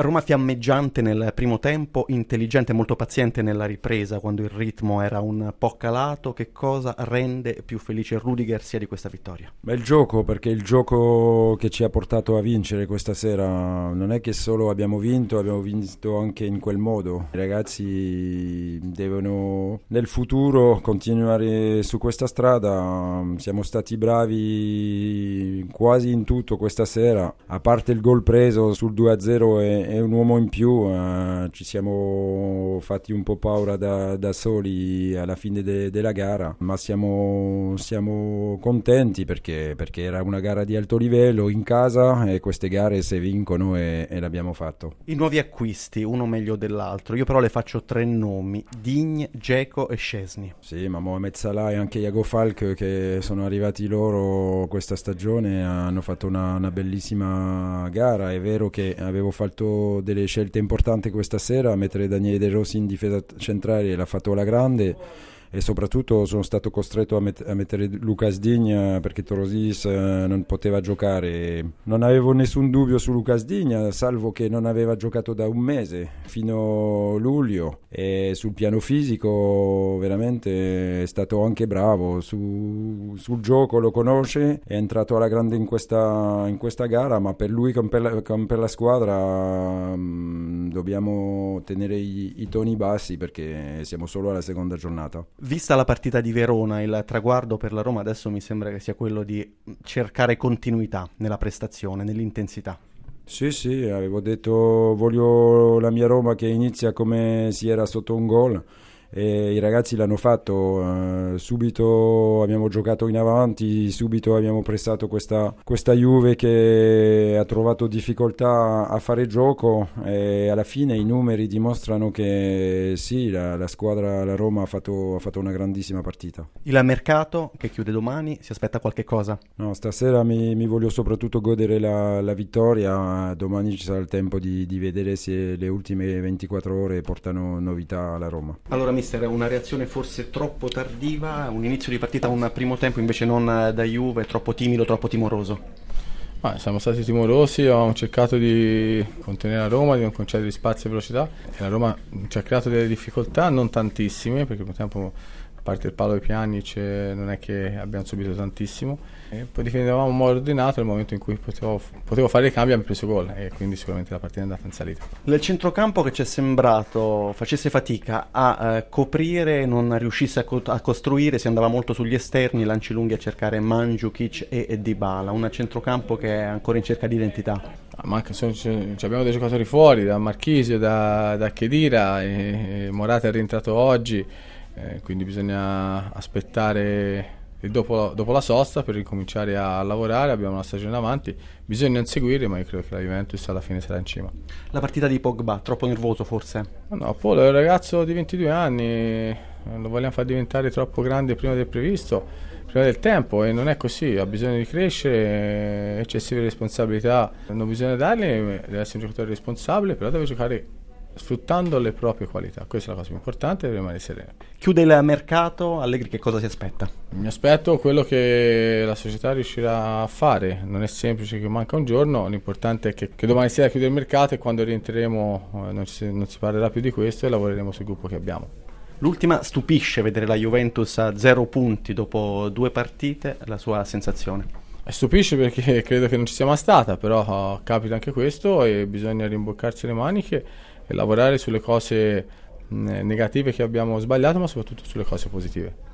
Roma fiammeggiante nel primo tempo, intelligente e molto paziente nella ripresa quando il ritmo era un po' calato. Che cosa rende più felice Rudiger sia di questa vittoria? Beh, il gioco, perché il gioco che ci ha portato a vincere questa sera non è che solo abbiamo vinto, abbiamo vinto anche in quel modo. I ragazzi devono nel futuro continuare su questa strada. Siamo stati bravi quasi in tutto questa sera, a parte il gol preso sul 2-0 e è un uomo in più, eh, ci siamo fatti un po' paura da, da soli alla fine de, della gara, ma siamo, siamo contenti perché, perché, era una gara di alto livello in casa e queste gare se vincono e, e, l'abbiamo fatto. I nuovi acquisti, uno meglio dell'altro, io però le faccio tre nomi, Digne, Geco e Scesni. Sì, ma Mohamed Salah e anche Iago Falk che sono arrivati loro questa stagione hanno fatto una, una bellissima gara, è vero che avevo fatto delle scelte importanti questa sera, mettere Daniele De Rossi in difesa centrale l'ha fatto alla grande e soprattutto sono stato costretto a, met- a mettere Lucas Digna perché Torosis eh, non poteva giocare. Non avevo nessun dubbio su Lucas Digna, salvo che non aveva giocato da un mese fino a luglio e sul piano fisico veramente è stato anche bravo. Su, sul gioco lo conosce, è entrato alla grande in questa, in questa gara, ma per lui come per la, come per la squadra mh, mm, dobbiamo tenere i, i toni bassi perché siamo solo alla seconda giornata. Vista la partita di Verona, il traguardo per la Roma adesso mi sembra che sia quello di cercare continuità nella prestazione, nell'intensità. Sì, sì, avevo detto voglio la mia Roma che inizia come si era sotto un gol e i ragazzi l'hanno fatto, eh, subito abbiamo giocato in avanti, subito abbiamo prestato questa, questa Juve che ha trovato difficoltà a fare gioco e alla fine i numeri dimostrano che sì, la, la squadra, la Roma ha fatto, ha fatto, una grandissima partita. Il mercato che chiude domani, si aspetta qualche cosa? No, stasera mi, mi voglio soprattutto godere la, la, vittoria, domani ci sarà il tempo di, di vedere se le ultime 24 ore portano novità alla Roma. Allora, mister, una reazione forse troppo tardiva, un inizio di partita, un primo tempo invece non da Juve, troppo timido, troppo timoroso? Ma siamo stati timorosi, abbiamo cercato di contenere la Roma, di non concedere spazio e velocità e la Roma ci ha creato delle difficoltà, non tantissime, perché primo tempo parte il palo di Pjanic non è che abbiamo subito tantissimo. E poi difendevamo un modo ordinato nel momento in cui potevo, potevo fare i cambi abbiamo preso gol e quindi sicuramente la partita è andata in salita. Nel centrocampo che ci è sembrato facesse fatica a eh, coprire non riuscisse a, co- a, costruire si andava molto sugli esterni lanci lunghi a cercare Mandzukic e, e Dybala un centrocampo che è ancora in cerca di identità. Ah, manca, sono, abbiamo dei giocatori fuori da Marchisio, da, da Chedira e, e Morata è rientrato oggi eh, quindi bisogna aspettare dopo, dopo, la sosta per ricominciare a lavorare, abbiamo una stagione davanti, bisogna inseguire ma io credo che la Juventus alla fine sarà in cima. La partita di Pogba, troppo nervoso forse? No, Polo è un ragazzo di 22 anni, lo vogliamo far diventare troppo grande prima del previsto, prima del tempo e non è così, ha bisogno di crescere, eccessive responsabilità non bisogna dargli, deve essere un giocatore responsabile, però deve giocare sfruttando le proprie qualità. Questa è la cosa più importante e rimanere sereno. Chiude il mercato, Allegri che cosa si aspetta? Mi aspetto quello che la società riuscirà a fare, non è semplice che manca un giorno, l'importante è che, che domani sera chiude il mercato e quando rientreremo eh, non, si, non si parlerà più di questo e lavoreremo sul gruppo che abbiamo. L'ultima stupisce vedere la Juventus a zero punti dopo due partite, la sua sensazione? Stupisce perché credo che non ci sia mai stata, però uh, capita anche questo e bisogna rimboccarsi le maniche lavorare sulle cose negative che abbiamo sbagliato, ma soprattutto sulle cose positive.